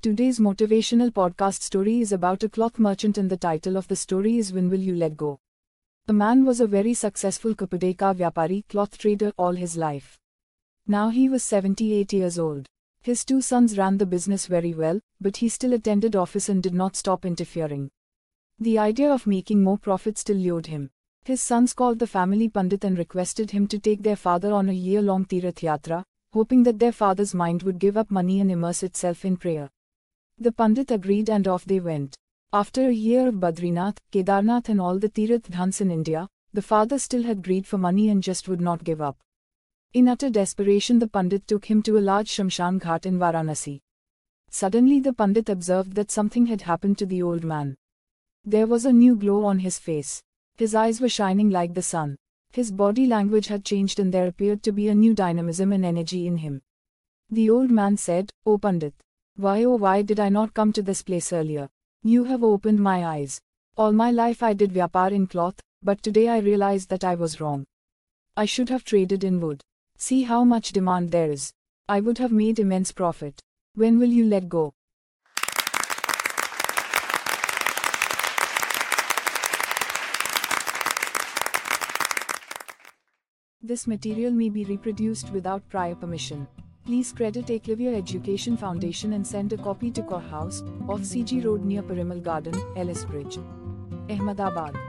Today's motivational podcast story is about a cloth merchant, and the title of the story is When Will You Let Go? The man was a very successful Kapde ka Vyapari cloth trader all his life. Now he was 78 years old. His two sons ran the business very well, but he still attended office and did not stop interfering. The idea of making more profit still lured him. His sons called the family Pandit and requested him to take their father on a year long Tirath Yatra, hoping that their father's mind would give up money and immerse itself in prayer. The Pandit agreed and off they went. After a year of Badrinath, Kedarnath and all the Tirath Dhams in India, the father still had greed for money and just would not give up. In utter desperation the Pandit took him to a large Shamshan Ghat in Varanasi. Suddenly the Pandit observed that something had happened to the old man. There was a new glow on his face. His eyes were shining like the sun. His body language had changed and there appeared to be a new dynamism and energy in him. The old man said, O Pandit, why oh why did I not come to this place earlier? You have opened my eyes. All my life I did vyapar in cloth, but today I realized that I was wrong. I should have traded in wood. See how much demand there is. I would have made immense profit. When will you let go? This material may be reproduced without prior permission. Please credit Eklavya Education Foundation and send a copy to Core House, off CG Road near Parimal Garden, Ellis Bridge, Ahmedabad.